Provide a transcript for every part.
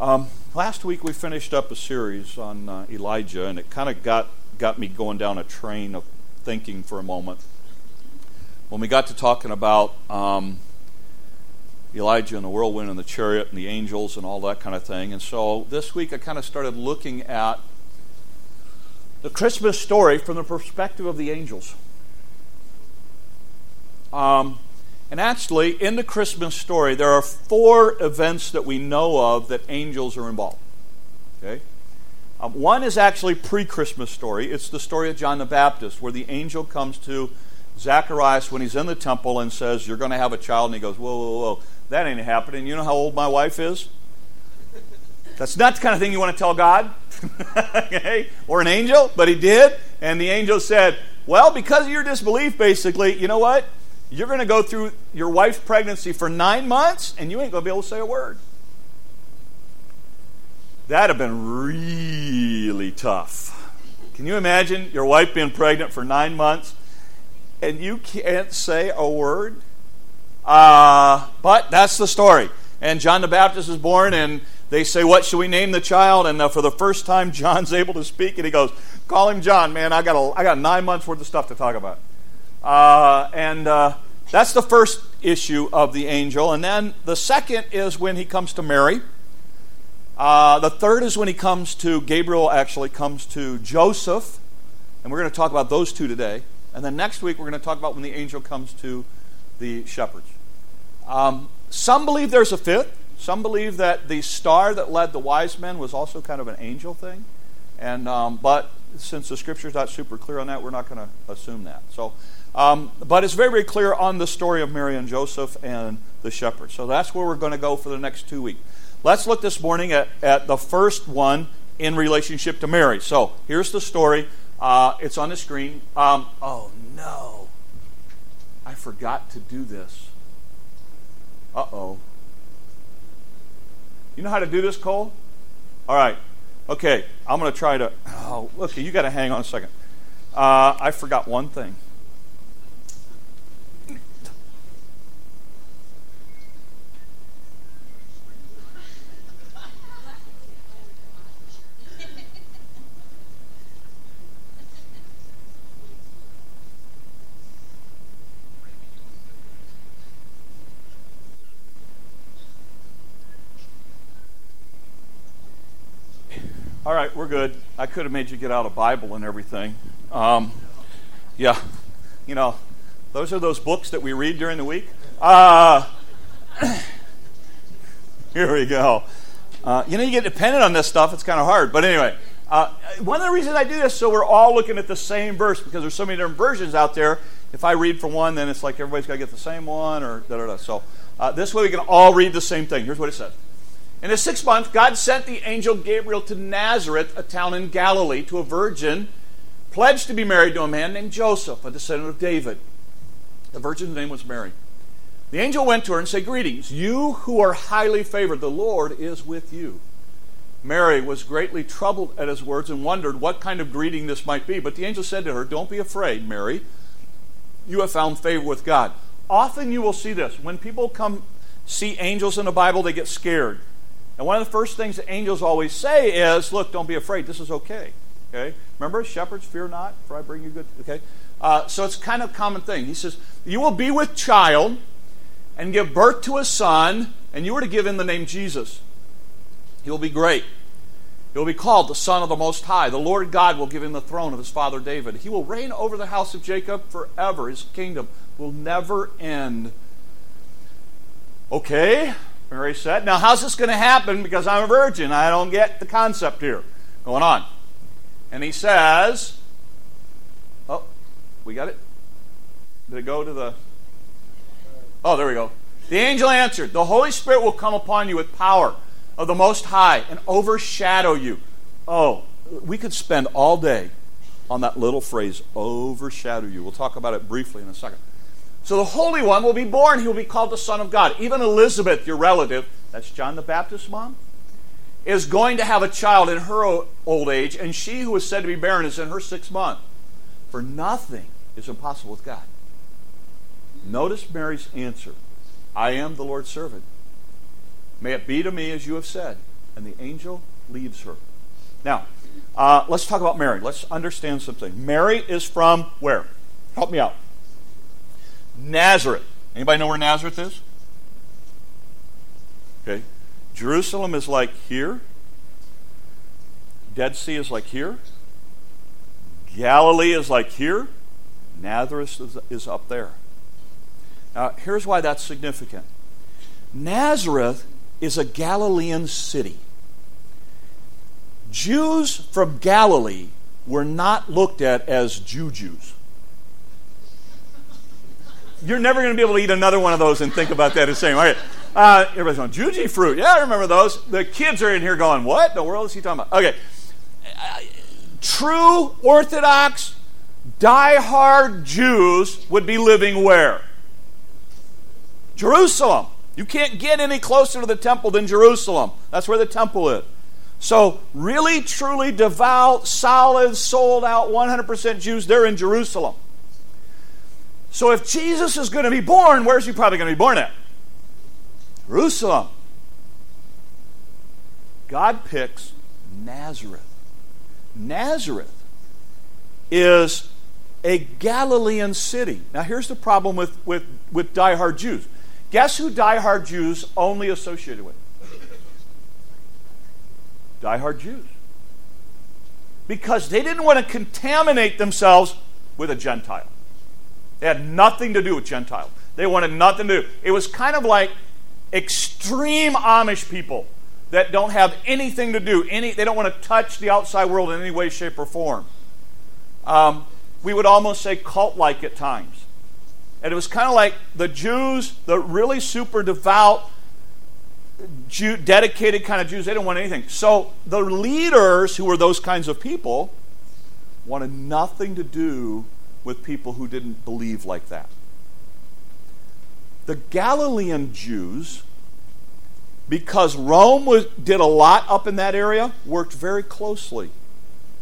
Um, last week we finished up a series on uh, Elijah, and it kind of got, got me going down a train of thinking for a moment. When we got to talking about um, Elijah and the whirlwind and the chariot and the angels and all that kind of thing. And so this week I kind of started looking at the Christmas story from the perspective of the angels. Um, and actually, in the Christmas story, there are four events that we know of that angels are involved. Okay? Um, one is actually pre-Christmas story. It's the story of John the Baptist, where the angel comes to Zacharias when he's in the temple and says, "You're going to have a child," and he goes, "Whoa, whoa, whoa! That ain't happening. You know how old my wife is? That's not the kind of thing you want to tell God, okay, or an angel." But he did, and the angel said, "Well, because of your disbelief, basically, you know what? You're going to go through your wife's pregnancy for nine months and you ain't going to be able to say a word. That'd have been really tough. Can you imagine your wife being pregnant for nine months and you can't say a word? Uh, but that's the story. And John the Baptist is born, and they say, What should we name the child? And uh, for the first time, John's able to speak, and he goes, Call him John, man. I got, a, I got nine months worth of stuff to talk about. Uh, and uh, that's the first issue of the angel. And then the second is when he comes to Mary. Uh, the third is when he comes to, Gabriel actually comes to Joseph. And we're going to talk about those two today. And then next week, we're going to talk about when the angel comes to the shepherds. Um, some believe there's a fifth. Some believe that the star that led the wise men was also kind of an angel thing. And, um, but since the scripture's not super clear on that, we're not going to assume that. So um, but it's very, very clear on the story of Mary and Joseph and the shepherds. So that's where we're going to go for the next two weeks. Let's look this morning at, at the first one in relationship to Mary. So here's the story. Uh, it's on the screen. Um, oh, no. I forgot to do this. Uh oh. You know how to do this, Cole? All right. Okay, I'm going to try to. Oh, look, you got to hang on a second. Uh, I forgot one thing. All right, we're good. I could have made you get out a Bible and everything. Um, yeah, you know, those are those books that we read during the week. Uh, here we go. Uh, you know, you get dependent on this stuff, it's kind of hard. But anyway, uh, one of the reasons I do this so we're all looking at the same verse because there's so many different versions out there. If I read from one, then it's like everybody's got to get the same one, or da da da. So uh, this way we can all read the same thing. Here's what it says. In the sixth month, God sent the angel Gabriel to Nazareth, a town in Galilee, to a virgin pledged to be married to a man named Joseph, a descendant of David. The virgin's name was Mary. The angel went to her and said, Greetings, you who are highly favored, the Lord is with you. Mary was greatly troubled at his words and wondered what kind of greeting this might be. But the angel said to her, Don't be afraid, Mary. You have found favor with God. Often you will see this. When people come see angels in the Bible, they get scared. And one of the first things that angels always say is, look, don't be afraid. This is okay. Okay? Remember, shepherds, fear not, for I bring you good. Okay? Uh, so it's kind of a common thing. He says, You will be with child and give birth to a son, and you are to give him the name Jesus. He will be great. He will be called the Son of the Most High. The Lord God will give him the throne of his father David. He will reign over the house of Jacob forever. His kingdom will never end. Okay? Mary said. Now, how's this going to happen? Because I'm a virgin. I don't get the concept here going on. And he says, Oh, we got it? Did it go to the. Oh, there we go. The angel answered, The Holy Spirit will come upon you with power of the Most High and overshadow you. Oh, we could spend all day on that little phrase, overshadow you. We'll talk about it briefly in a second. So the Holy One will be born. He will be called the Son of God. Even Elizabeth, your relative, that's John the Baptist's mom, is going to have a child in her old age, and she who is said to be barren is in her sixth month. For nothing is impossible with God. Notice Mary's answer I am the Lord's servant. May it be to me as you have said. And the angel leaves her. Now, uh, let's talk about Mary. Let's understand something. Mary is from where? Help me out. Nazareth. Anybody know where Nazareth is? Okay. Jerusalem is like here. Dead Sea is like here. Galilee is like here. Nazareth is, up there. Now, here's why that's significant Nazareth is a Galilean city. Jews from Galilee were not looked at as Jew Jews. You're never going to be able to eat another one of those and think about that the same. All right. Uh, everybody's going, Jujyfruit. Yeah, I remember those. The kids are in here going, what in the world is he talking about? Okay. True Orthodox, die-hard Jews would be living where? Jerusalem. You can't get any closer to the temple than Jerusalem. That's where the temple is. So, really, truly devout, solid, sold out, 100% Jews, they're in Jerusalem. So, if Jesus is going to be born, where's he probably going to be born at? Jerusalem. God picks Nazareth. Nazareth is a Galilean city. Now, here's the problem with, with, with die-hard Jews. Guess who die-hard Jews only associated with? Die-hard Jews. Because they didn't want to contaminate themselves with a Gentile. They had nothing to do with Gentile. They wanted nothing to do. It was kind of like extreme Amish people that don't have anything to do. Any, they don't want to touch the outside world in any way, shape, or form. Um, we would almost say cult-like at times. And it was kind of like the Jews, the really super devout, Jew, dedicated kind of Jews, they didn't want anything. So the leaders, who were those kinds of people, wanted nothing to do with people who didn't believe like that. The Galilean Jews, because Rome was, did a lot up in that area, worked very closely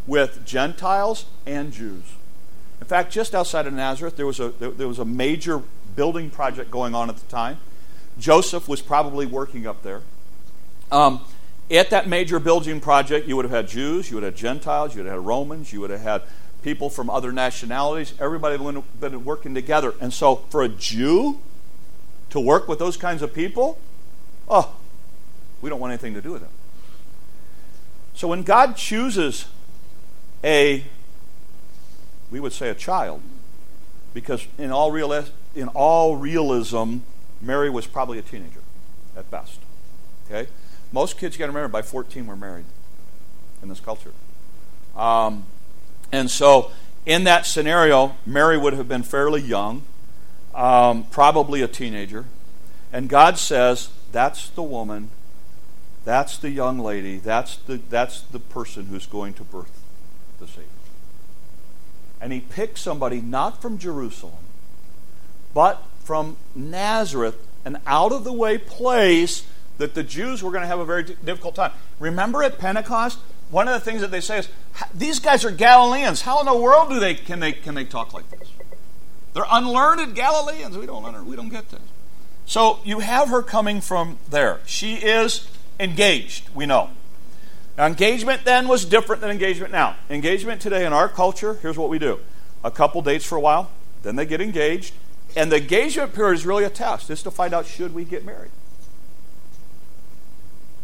with Gentiles and Jews. In fact, just outside of Nazareth, there was a, there, was a major building project going on at the time. Joseph was probably working up there. Um, at that major building project, you would have had Jews, you would have had Gentiles, you would have had Romans, you would have had people from other nationalities. Everybody have been working together. And so, for a Jew to work with those kinds of people, oh, we don't want anything to do with them. So, when God chooses a, we would say a child, because in all, real, in all realism, Mary was probably a teenager at best. Okay? Most kids, you got to remember, by 14 were married in this culture. Um, and so, in that scenario, Mary would have been fairly young, um, probably a teenager. And God says, That's the woman, that's the young lady, that's the, that's the person who's going to birth the Savior. And He picks somebody not from Jerusalem, but from Nazareth, an out of the way place that the Jews were going to have a very difficult time. Remember at Pentecost, one of the things that they say is, "These guys are Galileans. How in the world do they can they can they talk like this? They're unlearned Galileans. We don't learn. We don't get this." So you have her coming from there. She is engaged. We know. Now, engagement then was different than engagement now. Engagement today in our culture, here's what we do: a couple dates for a while, then they get engaged, and the engagement period is really a test. It's to find out should we get married.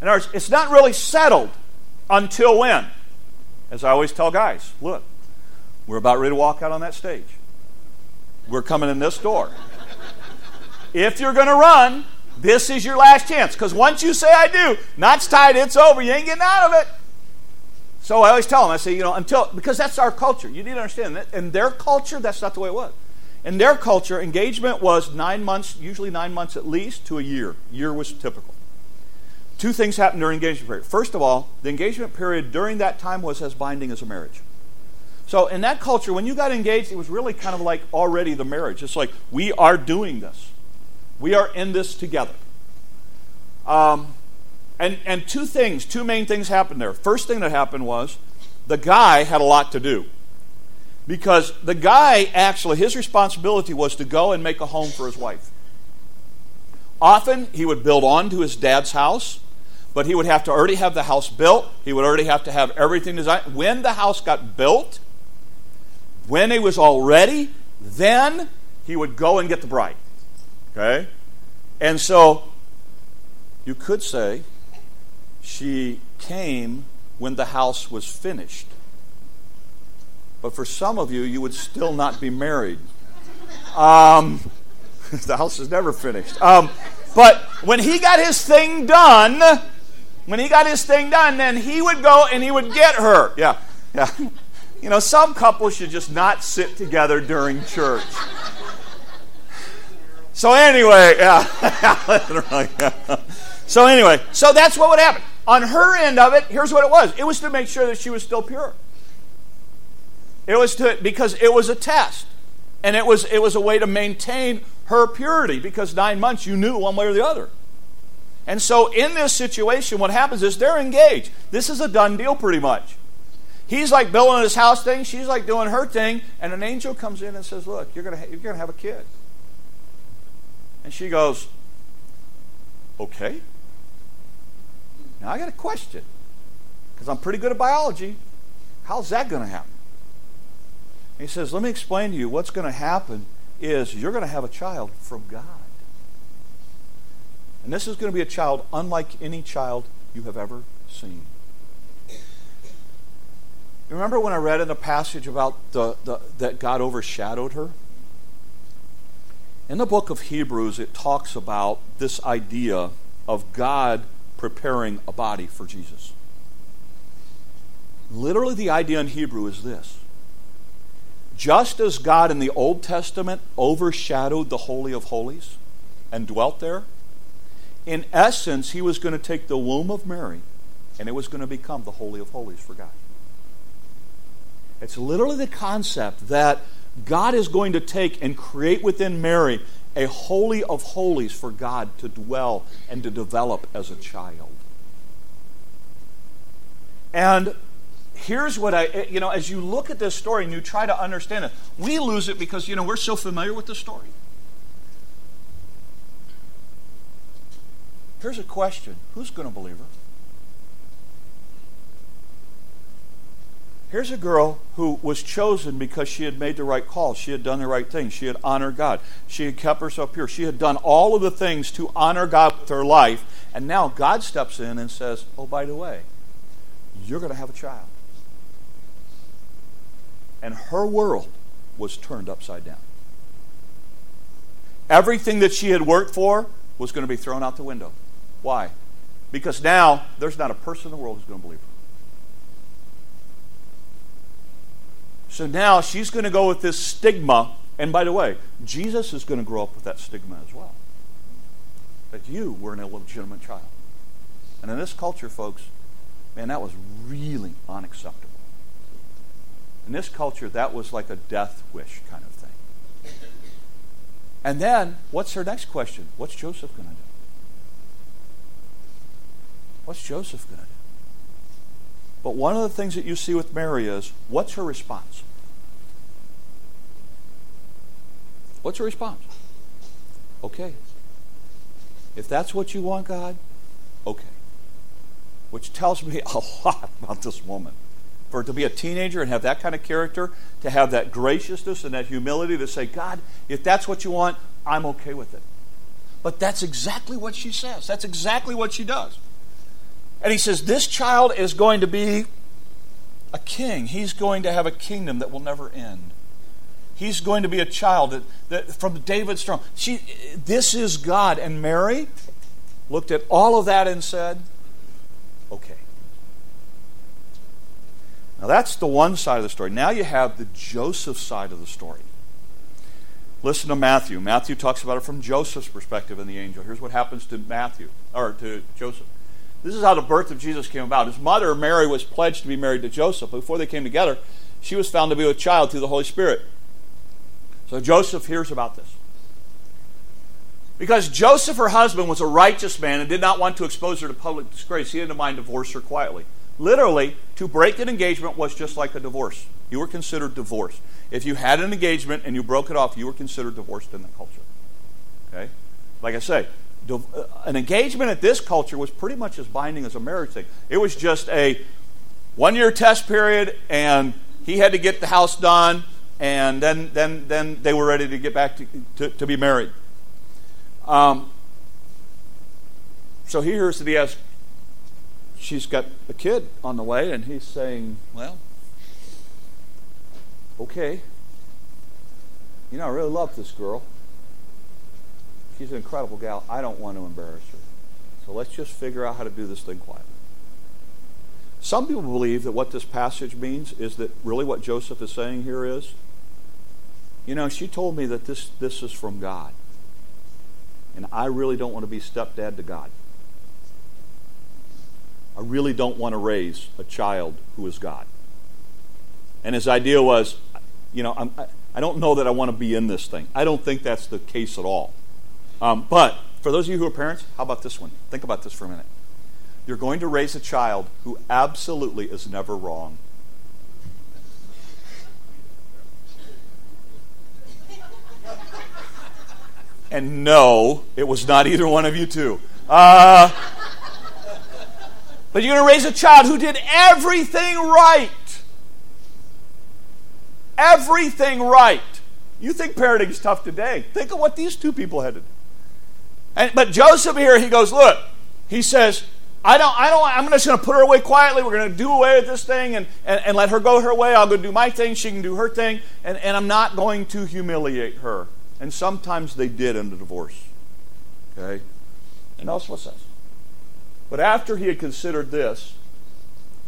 In other words, it's not really settled until when? As I always tell guys, look, we're about ready to walk out on that stage. We're coming in this door. if you're going to run, this is your last chance. Because once you say I do, knots tied, it's over. You ain't getting out of it. So I always tell them, I say, you know, until, because that's our culture. You need to understand that. In their culture, that's not the way it was. In their culture, engagement was nine months, usually nine months at least, to a year. Year was typical. Two things happened during engagement period. First of all, the engagement period during that time was as binding as a marriage. So in that culture, when you got engaged, it was really kind of like already the marriage. It's like we are doing this. We are in this together. Um, and and two things, two main things happened there. First thing that happened was the guy had a lot to do. Because the guy actually, his responsibility was to go and make a home for his wife. Often he would build on to his dad's house, but he would have to already have the house built. He would already have to have everything designed. When the house got built, when it was all ready, then he would go and get the bride. Okay? And so you could say she came when the house was finished. But for some of you, you would still not be married. Um, the house is never finished. Um, but when he got his thing done, when he got his thing done, then he would go and he would get her. Yeah, yeah. You know, some couples should just not sit together during church. So anyway, yeah. so anyway, so that's what would happen. On her end of it, here's what it was. It was to make sure that she was still pure. It was to because it was a test. And it was it was a way to maintain her purity because 9 months you knew one way or the other. And so in this situation what happens is they're engaged. This is a done deal pretty much. He's like building his house thing, she's like doing her thing, and an angel comes in and says, "Look, you're going to you're going to have a kid." And she goes, Okay. Now I got a question because I'm pretty good at biology. How's that going to happen? He says, Let me explain to you what's going to happen is you're going to have a child from God. And this is going to be a child unlike any child you have ever seen. Remember when I read in the passage about the, the, that God overshadowed her? In the book of Hebrews, it talks about this idea of God preparing a body for Jesus. Literally, the idea in Hebrew is this just as God in the Old Testament overshadowed the Holy of Holies and dwelt there, in essence, he was going to take the womb of Mary and it was going to become the Holy of Holies for God. It's literally the concept that God is going to take and create within Mary a holy of holies for God to dwell and to develop as a child. And here's what I, you know, as you look at this story and you try to understand it, we lose it because, you know, we're so familiar with the story. Here's a question Who's going to believe her? Here's a girl who was chosen because she had made the right call. She had done the right thing. She had honored God. She had kept herself pure. She had done all of the things to honor God with her life. And now God steps in and says, Oh, by the way, you're going to have a child. And her world was turned upside down. Everything that she had worked for was going to be thrown out the window. Why? Because now there's not a person in the world who's going to believe her. So now she's going to go with this stigma. And by the way, Jesus is going to grow up with that stigma as well. That you were an illegitimate child. And in this culture, folks, man, that was really unacceptable. In this culture, that was like a death wish kind of thing. And then, what's her next question? What's Joseph going to do? What's Joseph going to do? But one of the things that you see with Mary is what's her response? What's her response? Okay. If that's what you want, God, okay. Which tells me a lot about this woman. For her to be a teenager and have that kind of character, to have that graciousness and that humility to say, God, if that's what you want, I'm okay with it. But that's exactly what she says. That's exactly what she does. And he says, This child is going to be a king. He's going to have a kingdom that will never end. He's going to be a child that, that from David's throne. She, this is God. And Mary looked at all of that and said, okay. Now that's the one side of the story. Now you have the Joseph side of the story. Listen to Matthew. Matthew talks about it from Joseph's perspective in the angel. Here's what happens to Matthew, or to Joseph. This is how the birth of Jesus came about. His mother, Mary, was pledged to be married to Joseph. Before they came together, she was found to be with child through the Holy Spirit. So Joseph hears about this. Because Joseph, her husband, was a righteous man and did not want to expose her to public disgrace, he didn't mind divorce her quietly. Literally, to break an engagement was just like a divorce. You were considered divorced. If you had an engagement and you broke it off, you were considered divorced in the culture. Okay? Like I say, an engagement at this culture was pretty much as binding as a marriage thing. It was just a one year test period, and he had to get the house done, and then, then, then they were ready to get back to, to, to be married. Um, so he hears that he has, she's got a kid on the way, and he's saying, Well, okay. You know, I really love this girl. She's an incredible gal. I don't want to embarrass her. So let's just figure out how to do this thing quietly. Some people believe that what this passage means is that really what Joseph is saying here is, you know, she told me that this, this is from God. And I really don't want to be stepdad to God. I really don't want to raise a child who is God. And his idea was, you know, I'm, I don't know that I want to be in this thing. I don't think that's the case at all. Um, but for those of you who are parents, how about this one? Think about this for a minute. You're going to raise a child who absolutely is never wrong. And no, it was not either one of you two. Uh, but you're going to raise a child who did everything right. Everything right. You think parenting is tough today. Think of what these two people had to do. And, but Joseph here, he goes, look, he says, I don't, I don't, I'm just going to put her away quietly. We're going to do away with this thing and, and, and let her go her way. I'll go do my thing. She can do her thing. And, and I'm not going to humiliate her. And sometimes they did in the divorce. Okay? And notice what says. But after he had considered this,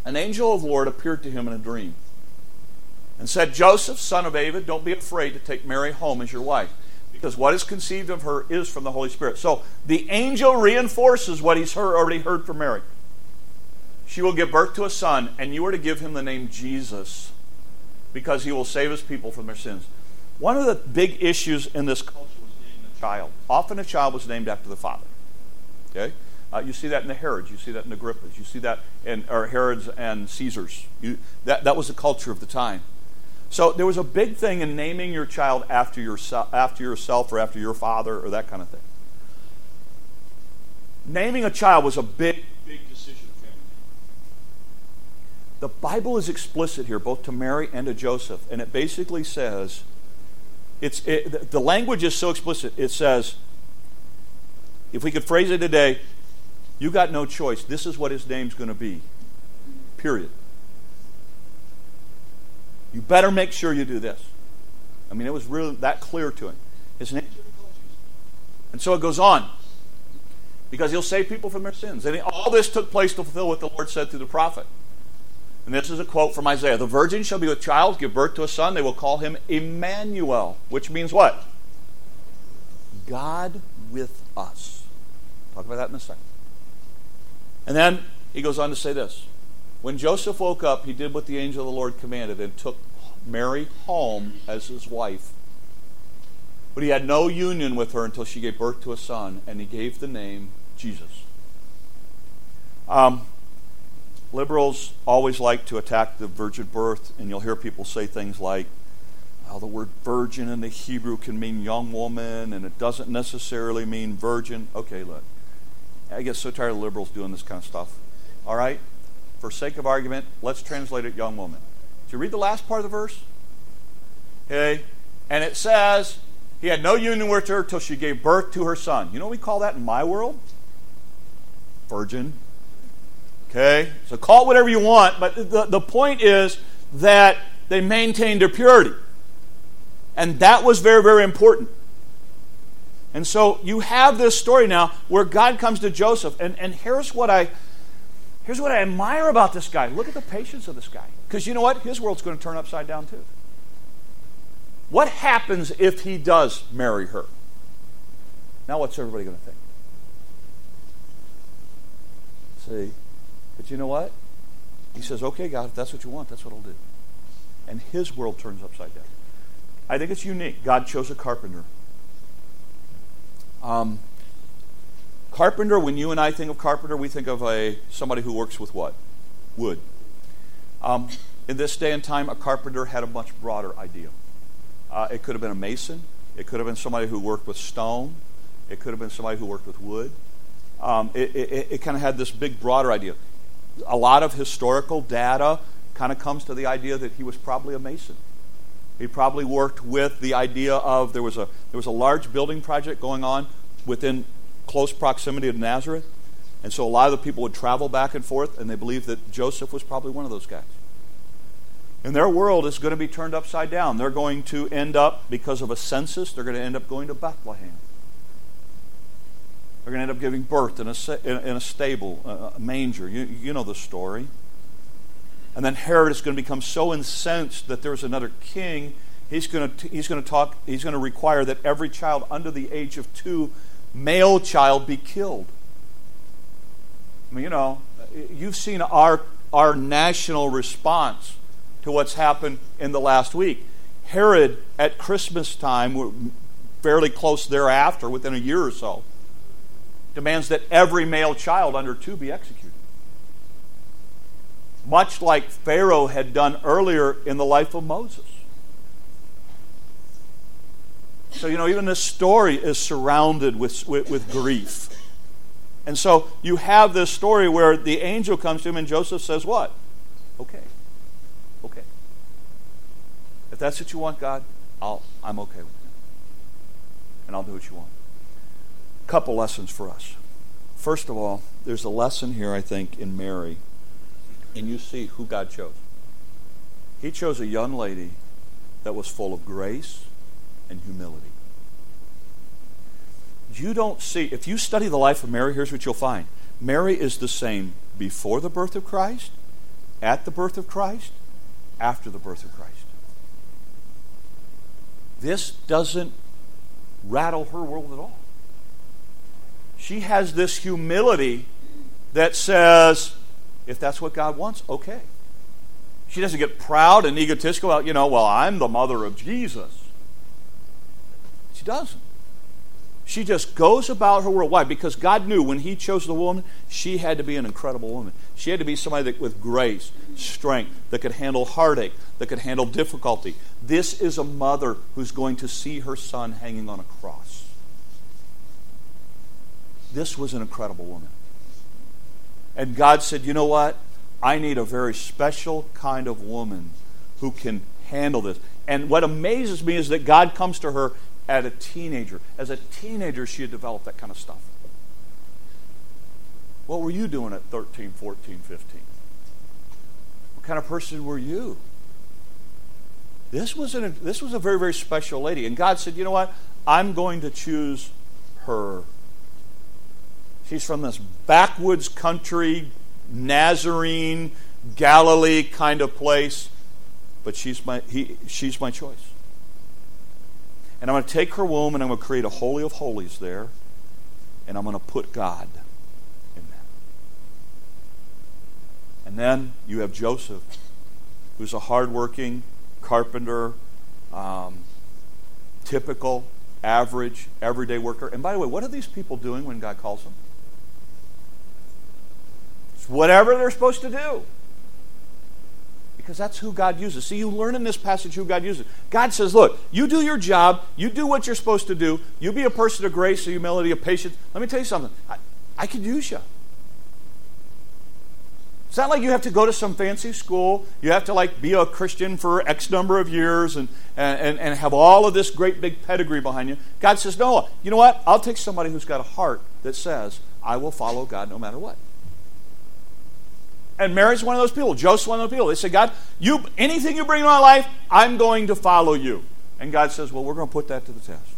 an angel of the Lord appeared to him in a dream and said, Joseph, son of David, don't be afraid to take Mary home as your wife because what is conceived of her is from the Holy Spirit. So the angel reinforces what he's heard, already heard from Mary. She will give birth to a son, and you are to give him the name Jesus because he will save his people from their sins. One of the big issues in this culture was naming a child. Often a child was named after the father. Okay? Uh, you see that in the Herods. You see that in the Agrippas. You see that in or Herods and Caesars. You, that, that was the culture of the time. So there was a big thing in naming your child after yourself, after yourself or after your father or that kind of thing. Naming a child was a big, big decision The Bible is explicit here, both to Mary and to Joseph, and it basically says, it's it, the language is so explicit. It says, if we could phrase it today, you got no choice. This is what his name's going to be. Period. You better make sure you do this. I mean, it was really that clear to him. His name. And so it goes on. Because he'll save people from their sins. And all this took place to fulfill what the Lord said through the prophet. And this is a quote from Isaiah The virgin shall be with child, give birth to a son. They will call him Emmanuel, which means what? God with us. Talk about that in a second. And then he goes on to say this when Joseph woke up, he did what the angel of the Lord commanded and took Mary home as his wife. But he had no union with her until she gave birth to a son, and he gave the name Jesus. Um, liberals always like to attack the virgin birth, and you'll hear people say things like, well, the word virgin in the Hebrew can mean young woman, and it doesn't necessarily mean virgin. Okay, look. I get so tired of liberals doing this kind of stuff. All right? For sake of argument, let's translate it young woman. Did you read the last part of the verse? Okay. And it says, he had no union with her till she gave birth to her son. You know what we call that in my world? Virgin. Okay? So call it whatever you want, but the, the point is that they maintained their purity. And that was very, very important. And so you have this story now where God comes to Joseph. And, and here's what I Here's what I admire about this guy. Look at the patience of this guy. Because you know what? His world's going to turn upside down too. What happens if he does marry her? Now, what's everybody going to think? See? But you know what? He says, okay, God, if that's what you want, that's what I'll do. And his world turns upside down. I think it's unique. God chose a carpenter. Um, Carpenter, when you and I think of carpenter, we think of a somebody who works with what? Wood. Um, in this day and time, a carpenter had a much broader idea. Uh, it could have been a mason. It could have been somebody who worked with stone. It could have been somebody who worked with wood. Um, it, it, it kind of had this big, broader idea. A lot of historical data kind of comes to the idea that he was probably a mason. He probably worked with the idea of there was a there was a large building project going on within close proximity of Nazareth, and so a lot of the people would travel back and forth, and they believed that Joseph was probably one of those guys. And their world is going to be turned upside down. They're going to end up, because of a census, they're going to end up going to Bethlehem. They're going to end up giving birth in a, in a stable, a manger. You, you know the story. And then Herod is going to become so incensed that there's another king. He's going to, he's going to talk, he's going to require that every child under the age of two, male child, be killed. I mean, you know, you've seen our, our national response to what's happened in the last week. Herod, at Christmas time, fairly close thereafter, within a year or so, demands that every male child under two be executed much like Pharaoh had done earlier in the life of Moses. So, you know, even this story is surrounded with, with, with, grief. And so you have this story where the angel comes to him and Joseph says, What? Okay. Okay. If that's what you want, God, I'll, I'm okay with it. And I'll do what you want. Couple lessons for us. First of all, there's a lesson here, I think, in Mary and you see who God chose. He chose a young lady that was full of grace and humility. You don't see, if you study the life of Mary, here's what you'll find Mary is the same before the birth of Christ, at the birth of Christ, after the birth of Christ. This doesn't rattle her world at all. She has this humility that says, if that's what God wants, okay. She doesn't get proud and egotistical about, you know, well, I'm the mother of Jesus. Doesn't. She just goes about her world. Why? Because God knew when He chose the woman, she had to be an incredible woman. She had to be somebody that, with grace, strength, that could handle heartache, that could handle difficulty. This is a mother who's going to see her son hanging on a cross. This was an incredible woman. And God said, you know what? I need a very special kind of woman who can handle this. And what amazes me is that God comes to her at a teenager. As a teenager, she had developed that kind of stuff. What were you doing at 13, 14, 15? What kind of person were you? This was, an, this was a very, very special lady. And God said, you know what? I'm going to choose her She's from this backwoods country, Nazarene, Galilee kind of place, but she's my, he, she's my choice. And I'm going to take her womb and I'm going to create a holy of holies there, and I'm going to put God in that. And then you have Joseph, who's a hardworking carpenter, um, typical, average, everyday worker. And by the way, what are these people doing when God calls them? It's whatever they're supposed to do. Because that's who God uses. See, you learn in this passage who God uses. God says, Look, you do your job, you do what you're supposed to do, you be a person of grace, of humility, of patience. Let me tell you something. I, I could use you. It's not like you have to go to some fancy school. You have to like be a Christian for X number of years and, and, and have all of this great big pedigree behind you. God says, No, you know what? I'll take somebody who's got a heart that says, I will follow God no matter what. And Mary's one of those people. Joseph's one of those people. They say, God, you anything you bring in my life, I'm going to follow you. And God says, Well, we're going to put that to the test.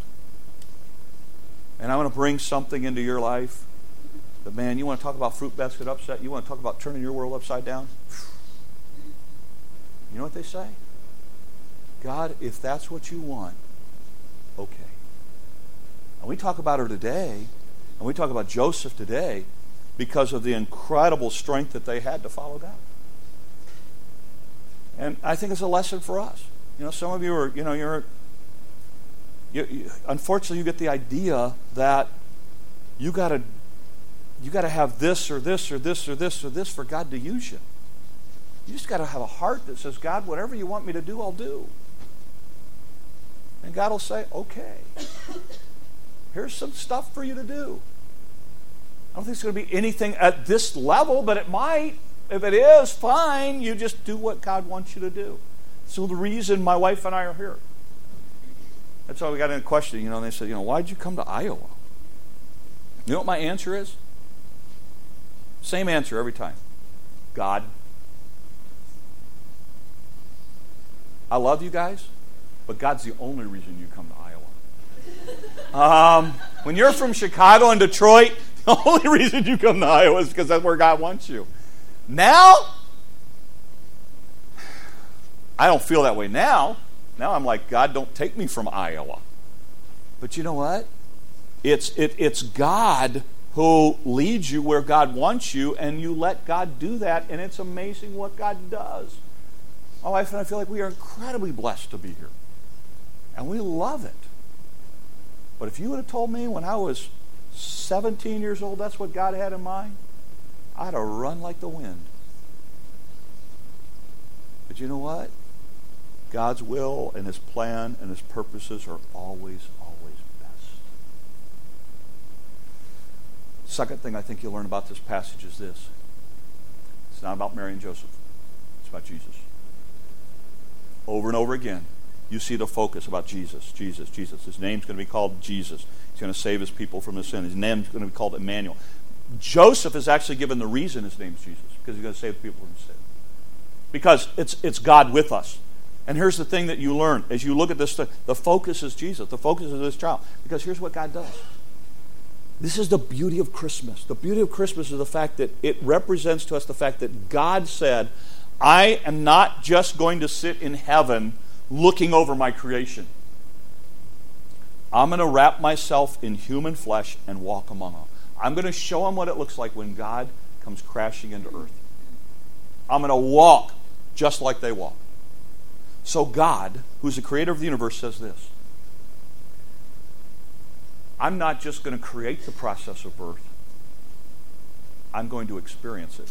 And I'm going to bring something into your life. But man, you want to talk about fruit basket upset? You want to talk about turning your world upside down? You know what they say? God, if that's what you want, okay. And we talk about her today, and we talk about Joseph today because of the incredible strength that they had to follow God. And I think it's a lesson for us. You know, some of you are, you know, you're, you, you, unfortunately, you get the idea that you got to, you got to have this or this or this or this or this for God to use you. You just got to have a heart that says, God, whatever you want me to do, I'll do. And God will say, okay. here's some stuff for you to do. I don't think it's going to be anything at this level, but it might. If it is, fine. You just do what God wants you to do. So the reason my wife and I are here. That's why we got in a question, you know, and they said, you know, why'd you come to Iowa? You know what my answer is? Same answer every time. God. I love you guys, but God's the only reason you come to Iowa. Um, when you're from Chicago and Detroit, the only reason you come to Iowa is because that's where God wants you. Now, I don't feel that way now. Now I'm like, God, don't take me from Iowa. But you know what? It's, it, it's God who leads you where God wants you, and you let God do that, and it's amazing what God does. My wife and I feel like we are incredibly blessed to be here, and we love it. But if you would have told me when I was 17 years old that's what God had in mind, I'd have run like the wind. But you know what? God's will and His plan and His purposes are always, always best. Second thing I think you'll learn about this passage is this it's not about Mary and Joseph, it's about Jesus. Over and over again, you see the focus about Jesus, Jesus, Jesus. His name's going to be called Jesus. He's going to save his people from his sin. His name's going to be called Emmanuel. Joseph is actually given the reason his name's Jesus, because he's going to save the people from sin. Because it's, it's God with us. And here's the thing that you learn as you look at this the focus is Jesus, the focus is this child. Because here's what God does. This is the beauty of Christmas. The beauty of Christmas is the fact that it represents to us the fact that God said, I am not just going to sit in heaven looking over my creation. I'm going to wrap myself in human flesh and walk among them. I'm going to show them what it looks like when God comes crashing into earth. I'm going to walk just like they walk. So, God, who's the creator of the universe, says this I'm not just going to create the process of birth, I'm going to experience it.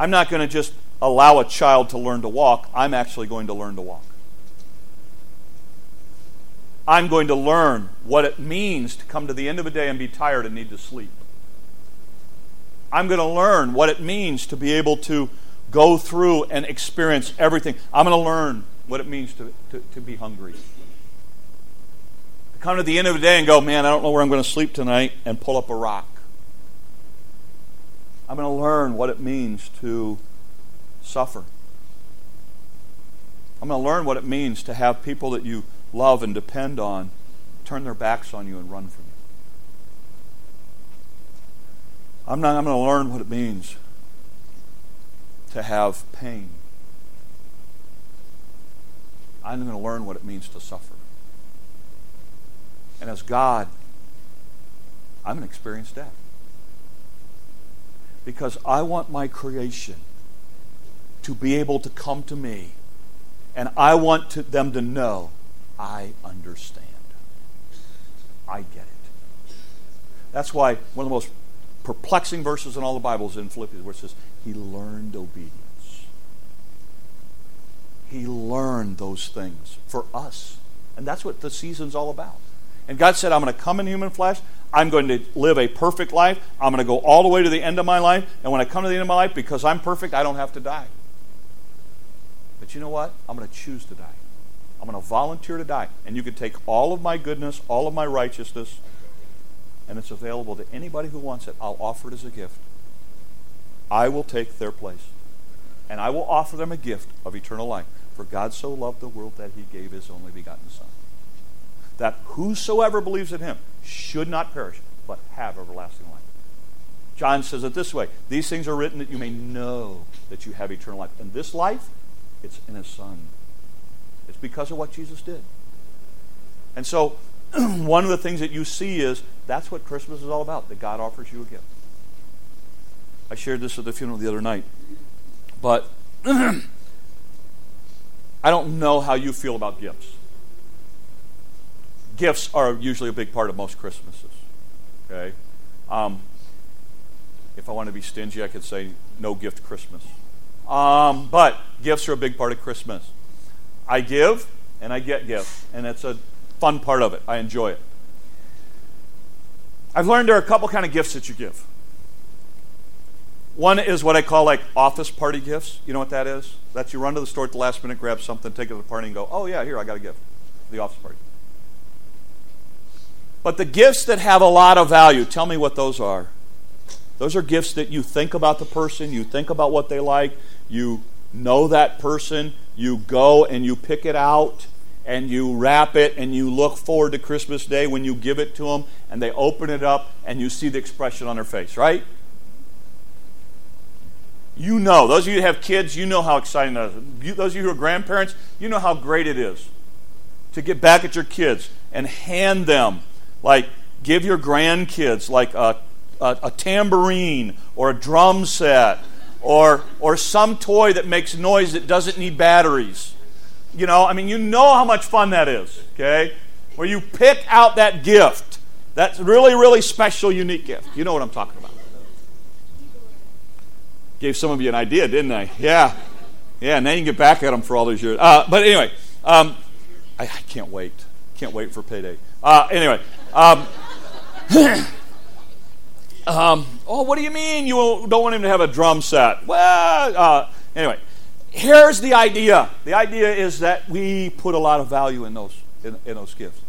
I'm not going to just allow a child to learn to walk, I'm actually going to learn to walk. I'm going to learn what it means to come to the end of a day and be tired and need to sleep. I'm going to learn what it means to be able to go through and experience everything. I'm going to learn what it means to, to, to be hungry. To come to the end of the day and go, man, I don't know where I'm going to sleep tonight, and pull up a rock. I'm going to learn what it means to suffer. I'm going to learn what it means to have people that you love and depend on turn their backs on you and run from you. I'm, not, I'm going to learn what it means to have pain. I'm going to learn what it means to suffer. And as God, I'm going to experience death. Because I want my creation to be able to come to me, and I want to, them to know I understand. I get it. That's why one of the most perplexing verses in all the Bible is in Philippians where it says, He learned obedience. He learned those things for us. And that's what the season's all about. And God said, I'm going to come in human flesh. I'm going to live a perfect life. I'm going to go all the way to the end of my life. And when I come to the end of my life, because I'm perfect, I don't have to die. But you know what? I'm going to choose to die. I'm going to volunteer to die. And you can take all of my goodness, all of my righteousness, and it's available to anybody who wants it. I'll offer it as a gift. I will take their place. And I will offer them a gift of eternal life. For God so loved the world that he gave his only begotten Son. That whosoever believes in him should not perish, but have everlasting life. John says it this way These things are written that you may know that you have eternal life. And this life, it's in his Son. It's because of what Jesus did. And so, one of the things that you see is that's what Christmas is all about, that God offers you a gift. I shared this at the funeral the other night. But I don't know how you feel about gifts. Gifts are usually a big part of most Christmases. Okay? Um, if I want to be stingy, I could say no gift Christmas. Um, but gifts are a big part of Christmas. I give and I get gifts, and it's a fun part of it. I enjoy it. I've learned there are a couple kind of gifts that you give. One is what I call like office party gifts. You know what that is? That's you run to the store at the last minute, grab something, take it to the party, and go, oh, yeah, here, I got a gift. The office party. But the gifts that have a lot of value, tell me what those are. Those are gifts that you think about the person, you think about what they like, you know that person, you go and you pick it out and you wrap it and you look forward to Christmas Day when you give it to them and they open it up and you see the expression on their face, right? You know, those of you who have kids, you know how exciting that is. You, those of you who are grandparents, you know how great it is to get back at your kids and hand them, like, give your grandkids, like, a, a, a tambourine or a drum set or, or some toy that makes noise that doesn't need batteries. You know, I mean, you know how much fun that is, okay? Where you pick out that gift. That's really, really special, unique gift. You know what I'm talking about. Gave some of you an idea, didn't I? Yeah. Yeah, now you can get back at them for all those years. Uh, but anyway, um, I, I, can't wait. Can't wait for payday. Uh, anyway. Um, um, oh, what do you mean you don't want him to have a drum set? Well, uh, anyway, here's the idea. The idea is that we put a lot of value in those in, in those gifts.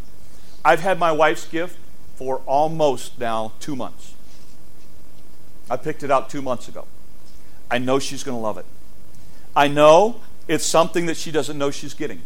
I've had my wife's gift for almost now two months. I picked it out two months ago. I know she's going to love it. I know it's something that she doesn't know she's getting.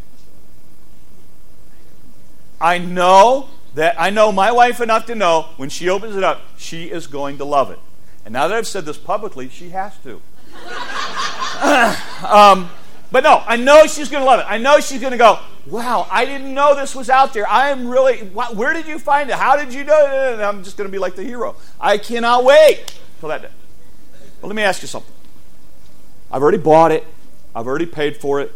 I know that I know my wife enough to know when she opens it up, she is going to love it. And now that I've said this publicly, she has to. um, but no, I know she's going to love it. I know she's going to go, wow, I didn't know this was out there. I am really, where did you find it? How did you know? And I'm just going to be like the hero. I cannot wait till that day. But let me ask you something. I've already bought it, I've already paid for it.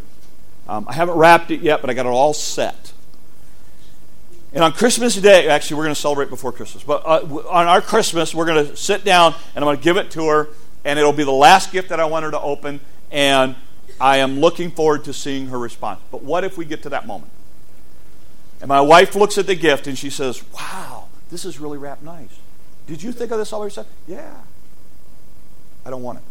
Um, I haven't wrapped it yet, but I got it all set. And on Christmas Day, actually, we're going to celebrate before Christmas, but uh, on our Christmas, we're going to sit down and I'm going to give it to her, and it'll be the last gift that I want her to open, and I am looking forward to seeing her response. But what if we get to that moment? And my wife looks at the gift and she says, Wow, this is really wrapped nice. Did you think of this all yourself? Yeah. I don't want it.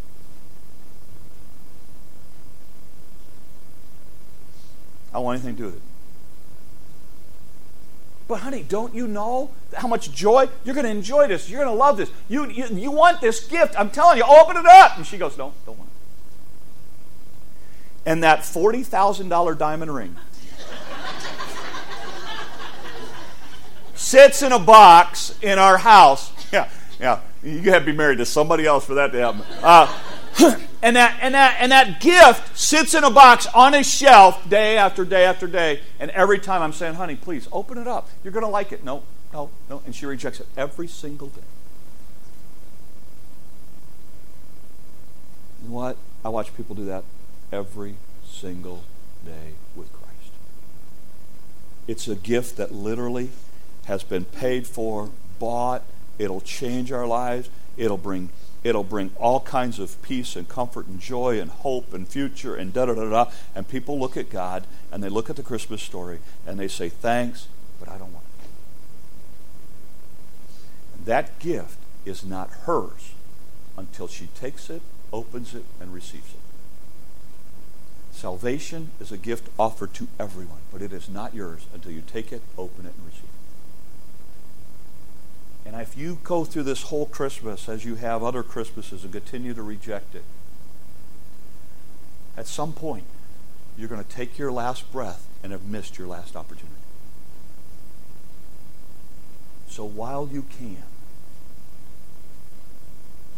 I don't want anything to do with it. But honey, don't you know how much joy? You're going to enjoy this. You're going to love this. You, you, you want this gift. I'm telling you, open it up. And she goes, no, don't want it. And that $40,000 diamond ring sits in a box in our house. Yeah, yeah. You have to be married to somebody else for that to happen. Uh, and that and that and that gift sits in a box on a shelf day after day after day. And every time I'm saying, honey, please open it up. You're gonna like it. No, no, no. And she rejects it every single day. You know what? I watch people do that every single day with Christ. It's a gift that literally has been paid for, bought. It'll change our lives. It'll bring It'll bring all kinds of peace and comfort and joy and hope and future and da da da da. And people look at God and they look at the Christmas story and they say, Thanks, but I don't want it. And that gift is not hers until she takes it, opens it, and receives it. Salvation is a gift offered to everyone, but it is not yours until you take it, open it, and receive it. And if you go through this whole Christmas as you have other Christmases and continue to reject it, at some point, you're going to take your last breath and have missed your last opportunity. So while you can,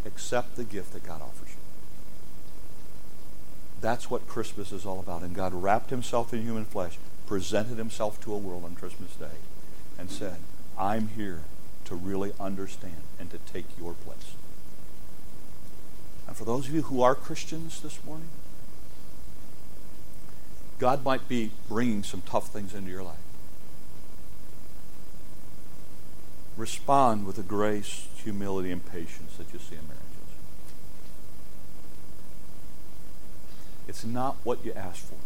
accept the gift that God offers you. That's what Christmas is all about. And God wrapped himself in human flesh, presented himself to a world on Christmas Day, and said, I'm here to really understand and to take your place. And for those of you who are Christians this morning, God might be bringing some tough things into your life. Respond with the grace, humility, and patience that you see in marriages. It's not what you ask for.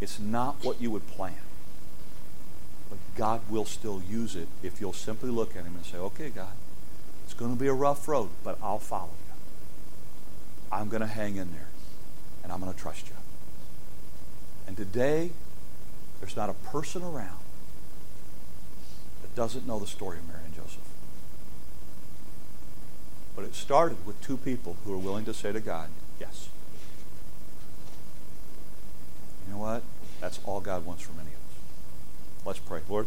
It's not what you would plan. God will still use it if you'll simply look at Him and say, okay, God, it's going to be a rough road, but I'll follow you. I'm going to hang in there, and I'm going to trust you. And today, there's not a person around that doesn't know the story of Mary and Joseph. But it started with two people who are willing to say to God, yes. You know what? That's all God wants from any of us. Let's pray. Lord.